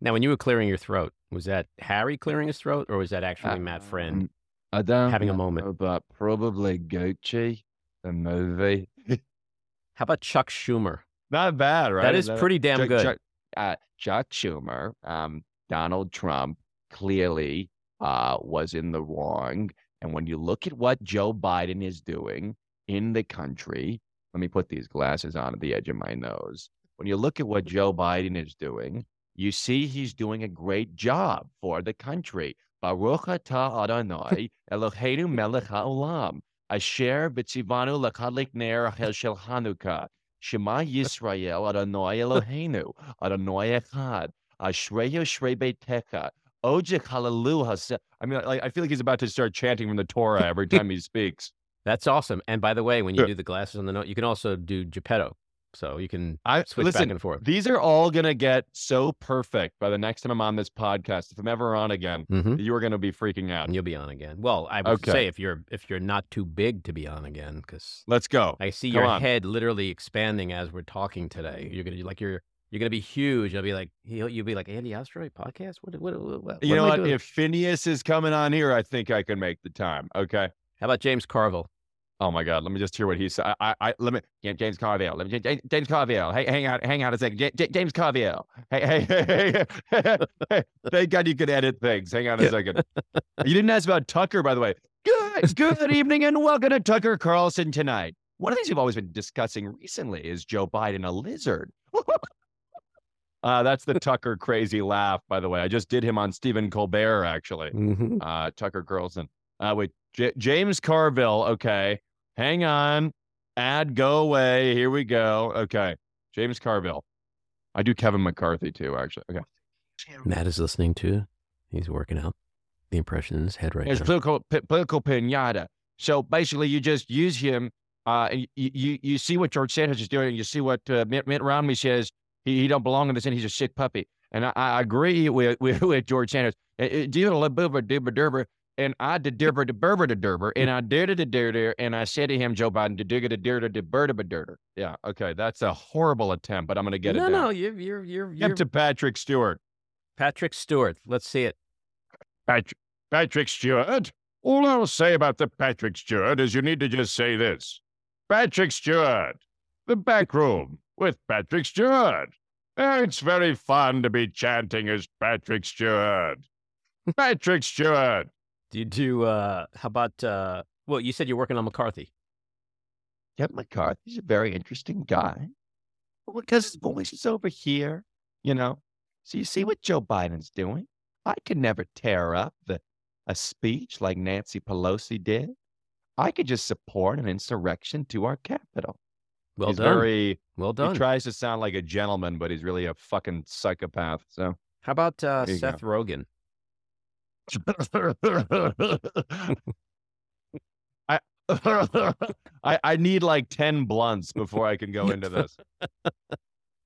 Now, when you were clearing your throat, was that Harry clearing his throat, or was that actually Matt Friend? Um, I don't having a moment. but probably Gucci, the movie. How about Chuck Schumer? not bad, right? That is That- pretty damn Chuck, good. Chuck, uh, Chuck Schumer, um, Donald Trump clearly uh, was in the wrong. And when you look at what Joe Biden is doing in the country, let me put these glasses on at the edge of my nose. When you look at what Joe Biden is doing, you see he's doing a great job for the country. Baruch atah Adonai Eloheinu melech haolam. Asher b'tzivanu l'kadlik ner shel Hanukkah. Shema Yisrael Adonai Eloheinu Adonai Echad. Ashreyo Shrei Beitecha. Ojek Hallelujah. I mean, like, I feel like he's about to start chanting from the Torah every time he speaks. That's awesome. And by the way, when you do the glasses on the note, you can also do Geppetto. So you can I switch listen. back and forth. These are all gonna get so perfect by the next time I'm on this podcast. If I'm ever on again, Mm-hmm. you are gonna be freaking out. And you'll be on again. Well, I would Okay. say if you're if you're not too big to be on again, because Let's go. I see Come your on. head literally expanding as we're talking today. You're gonna like you're you're gonna be huge. You'll be like you'll, you'll be like Andy Ostroy podcast. What what what, what You know what? doing?" If Phineas is coming on here, I think I can make the time. Okay. How about James Carville? Oh my God! Let me just hear what he said. I, I, let me. James Carville. Let me. James, James Carville. Hey, hang out, hang out a second. J- James Carville. Hey, hey, hey, hey, hey. Thank God you could edit things. Hang on a second. You didn't ask about Tucker, by the way. Good, good evening, and welcome to Tucker Carlson tonight. One of the things we've always been discussing recently is Joe Biden a lizard. uh, that's the Tucker crazy laugh, by the way. I just did him on Stephen Colbert, actually. Mm-hmm. Uh, Tucker Carlson. Uh, with J- James Carville. Okay. Hang on. Ad go away. Here we go. Okay. James Carville. I do Kevin McCarthy too, actually. Okay. Matt is listening to. He's working out the impression in his head right It's now. political p- political pinata. So basically, you just use him. Uh, and you, you you see what George Santos is doing. You see what uh, Mitt, Mitt Romney says. He, he don't belong in this, and he's a sick puppy. And I, I agree with, with with George Santos. Uh, uh, Do a little boober doober derber, and I did derber de burber de derber, and I did it derder, and I said to him, Joe Biden, to dig it a derder de burder derder. Yeah. Okay. That's a horrible attempt, but I'm going to get no, it no, you, you're you're you're Get to Patrick Stewart. Patrick Stewart. Let's see it. Patrick, Patrick Stewart. All I'll say about the Patrick Stewart is you need to just say this Patrick Stewart, the back room with Patrick Stewart. Eh, It's very fun to be chanting as Patrick Stewart. Patrick Stewart. Do you do? Uh, how about? Uh, well, you said you're working on McCarthy. Kevin McCarthy's a very interesting guy. Well, because his voice is over here, you know. So you see what Joe Biden's doing. I could never tear up the a speech like Nancy Pelosi did. I could just support an insurrection to our capital. Well he's done. very. well done. He tries to sound like a gentleman, but he's really a fucking psychopath. So How about uh, Seth Rogen? I, I I need like ten blunts before I can go into this.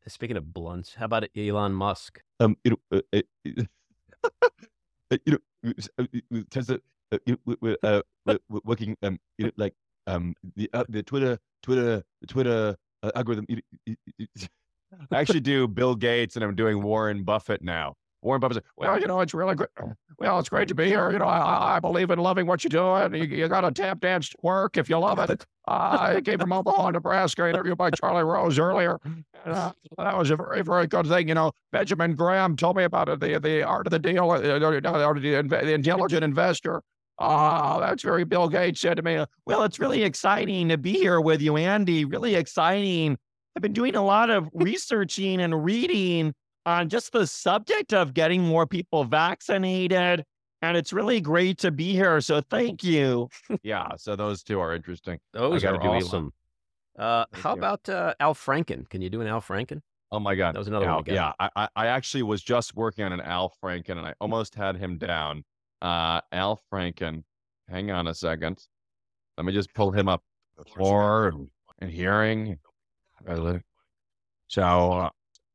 Speaking of blunts, how about Elon Musk? um, you know, uh, uh, you know, uh, uh, Tesla, uh, you know, uh, working, um, you know, like, um, the uh, the Twitter, Twitter, Twitter uh, algorithm. you- you- you- I actually do Bill Gates, and I'm doing Warren Buffett now. Warren Buffett said, Well, you know, it's really great. Well, it's great to be here. You know, I- I, believe in loving what you do. And you, you got to tap dance work if you love it. Uh, I came from Omaha, Nebraska, interviewed by Charlie Rose earlier. And, uh, that was a very, very good thing. You know, Benjamin Graham told me about it, the, the art of the deal, uh, uh, the, the, the intelligent investor. Ah, that's very Bill Gates said to me. Well, it's really exciting to be here with you, Andy. Really exciting. I've been doing a lot of researching and reading on just the subject of getting more people vaccinated. And it's really great to be here. So thank you. yeah. So those two are interesting. Those gotta are do Elon. awesome. Uh, how you. about uh, Al Franken? Can you do an Al Franken? Oh my God. That was another one Al, we got. yeah, I, I I actually was just working on an Al Franken, and I almost had him down. Uh, Al Franken. Hang on a second. Let me just pull him up. Before and, and hearing. So uh,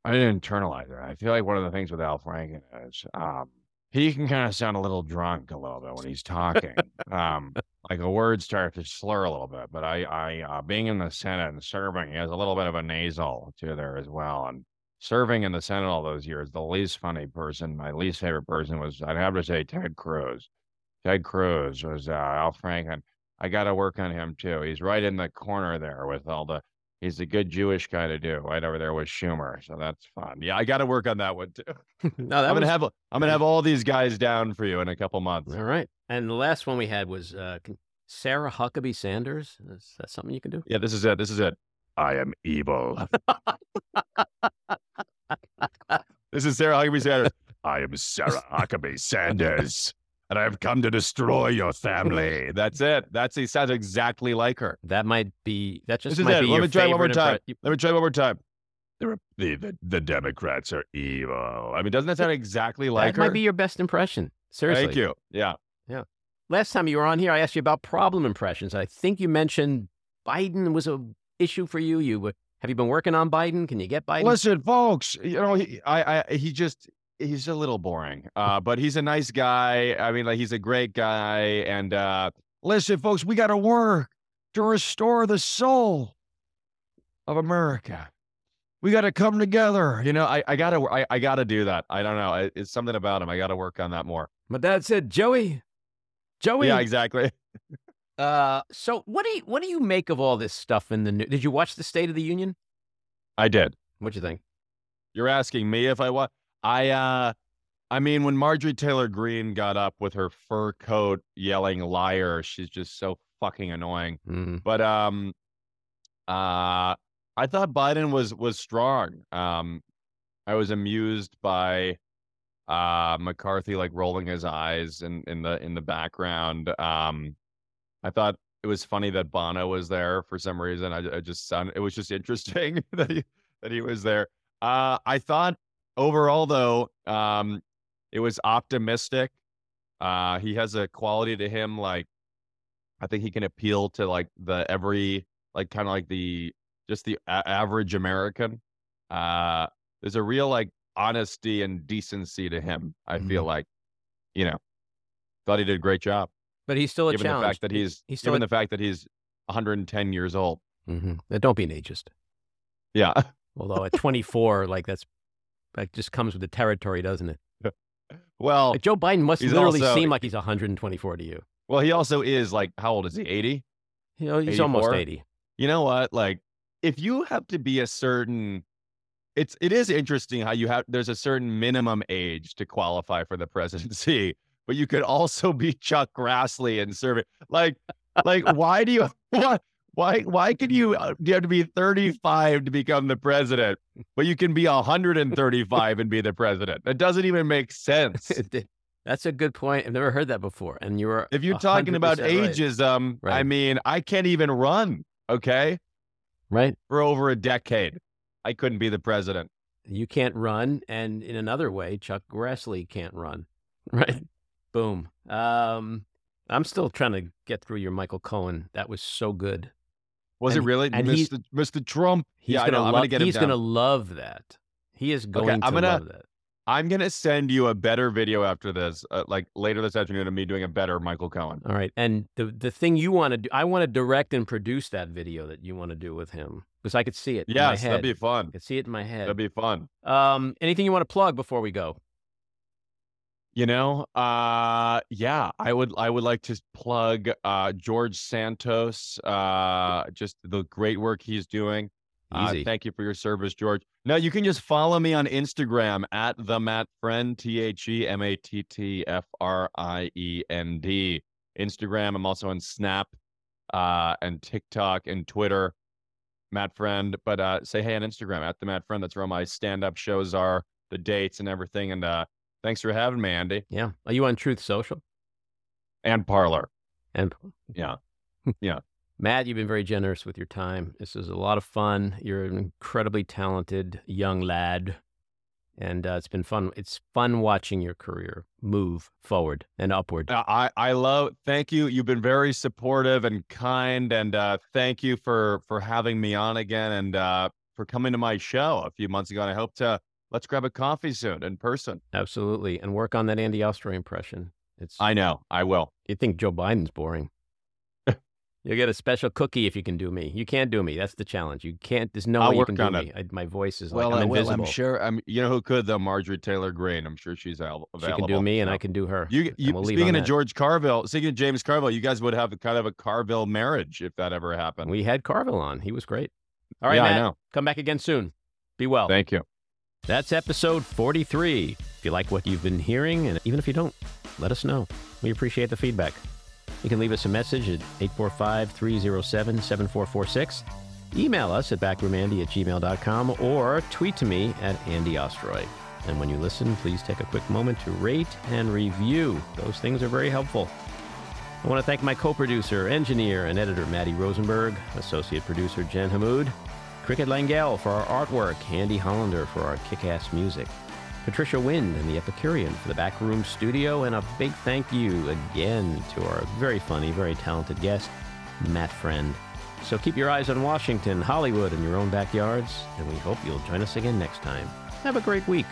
I didn't internalize it. I feel like one of the things with Al Franken is um, he can kind of sound a little drunk a little bit when he's talking. um, like a word starts to slur a little bit. But I, I uh, being in the Senate and serving, he has a little bit of a nasal to there as well. And serving in the Senate all those years, the least funny person, my least favorite person was, I'd have to say, Ted Cruz. Ted Cruz was uh, Al Franken. I got to work on him too. He's right in the corner there with all the. He's a good Jewish guy to do right over there with Schumer, so that's fun. Yeah, I got to work on that one too. no, that I'm was gonna have I'm gonna have all these guys down for you in a couple months. all right. And the last one we had was uh, Sarah Huckabee Sanders. Is that something you can do? Yeah, this is it. This is it. I am evil. this is Sarah Huckabee Sanders. I am Sarah Huckabee Sanders, and I have come to destroy your family. That's it. That's he sounds exactly like her. That might be. That just This might be Let your me try one more time. impre- Let me try one more time. The, the, the, Democrats are evil. I mean, doesn't that sound exactly like that her? might be your best impression. Seriously. Thank you. Yeah. Yeah. Last time you were on here, I asked you about problem impressions. I think you mentioned Biden was a issue for you. You were- have you been working on Biden? Can you get Biden? Listen, folks, you know, he, I, I, he just, he's a little boring, uh, but he's a nice guy. I mean, like, he's a great guy. And, uh, Listen, folks, we got to work to restore the soul of America. we got to come together. You know, I, I gotta, I, I gotta do that. I don't know. It- It's something about him. I gotta work on that more. My dad said, Joey, Joey, Yeah, exactly. Uh, so what do you what do you make of all this stuff in the news? Did you watch the State of the Union? I did. What'd you think? You're asking me if I wa I uh I mean when Marjorie Taylor Greene got up with her fur coat yelling liar, she's just so fucking annoying. Mm, But um uh I thought Biden was was strong. Um I was amused by uh McCarthy like rolling his eyes in in the in the background. Um I thought it was funny that Bono was there for some reason. I, I just sound it was just interesting that he that he was there. Uh I thought overall though, um it was optimistic. Uh he has a quality to him like I think he can appeal to like the every like kind of like the just the a- average American. Uh there's a real like honesty and decency to him. I feel like, you know, thought he did a great job but he's still a given the fact that he's, he's still given a- the fact that he's 110 years old. hmm Don't be an ageist. Yeah. Although at 24, like that's that just comes with the territory, doesn't it? Well, Like Joe Biden must literally also- seem like he's 124 to you. well, he also is like how old is he? 80? You know, he's almost 80. you know what like if you have to be a certain it's it is interesting how you have there's a certain minimum age to qualify for the presidency but you could also be chuck grassley and serve it like like why do you why why can you uh, do you have to be 35 to become the president but you can be 135 and be the president that doesn't even make sense That's a good point. I've never heard that before. And you were if you're talking about 100% right. ageism i mean i can't even run okay right? for over a decade i couldn't be the president You can't run, and in another way, Chuck Grassley can't run. Right? Boom. Um, I'm still trying to get through your Michael Cohen. That was so good. Was And it really, and Mr. Mr. Trump? He's yeah, I gonna know. I'm gonna get he's down. gonna love that. He is going I'm to gonna- love that. I'm gonna send you a better video after this, uh, like later this afternoon, of me doing a better Michael Cohen. All right. And the the thing you want to do, I want to direct and produce that video that you want to do with him because I could see it. in my Yes, that'd be fun. I could see it in my head. That'd be fun. Um, anything you want to plug before we go? You know, uh, yeah, I would, I would like to plug uh, George Santos, uh, just the great work he's doing. Uh, thank you for your service, George. now you can just follow me on Instagram at the Matt Friend, T H E M A T T F R I E N D. Instagram. I'm also on Snap, uh, and TikTok and Twitter, Matt Friend. But uh, say hey on Instagram at the Matt Friend. That's where all my stand-up shows are, the dates and everything. And uh, thanks for having me, Andy. Yeah. Are you on Truth Social? And Parler. And Yeah. Yeah. Matt, you've been very generous with your time. This is a lot of fun. You're an incredibly talented young lad, and uh, it's been fun. It's fun watching your career move forward and upward. Uh, I I love. Thank you. You've been very supportive and kind, and uh, thank you for for having me on again and uh, for coming to my show a few months ago. And I hope to let's grab a coffee soon in person. Absolutely, and work on that Andy Ostroy impression. It's I know. I will. you think Joe Biden's boring. You'll get a special cookie if you can do me. You can't do me. That's the challenge. You can't. There's no I'll way you can do me. I, my voice is Well, like I I'm will. I'm sure. I'm. You know who could though? Marjorie Taylor Greene. I'm sure she's al- She available. can do me, and. I can do her. You, you we'll speaking of. George Carville, speaking of James Carville, you guys would have kind of a Carville marriage if that ever happened. We had Carville on. He was great. All right, yeah, Matt. I know. Come back again soon. Be well. Thank you. That's episode 43. If you like what you've been hearing, and even if you don't, let us know. We appreciate the feedback. You can leave us a message at 845 307 7446. Email us at backroomandy at gmail.com or tweet to me at Andy Ostroy. And when you listen, please take a quick moment to rate and review. Those things are very helpful. I want to thank my co producer, engineer, and editor, Matty Rosenberg, associate producer, Jen Hammoud, Cricket Lengyel for our artwork, Andy Hollander for our kick ass music, Patricia Wind and the Epicurean for the backroom studio, and a big thank you again to our very funny, very talented guest, Matt Friend. So keep your eyes on Washington, Hollywood, and your own backyards, and we hope you'll join us again next time. Have a great week.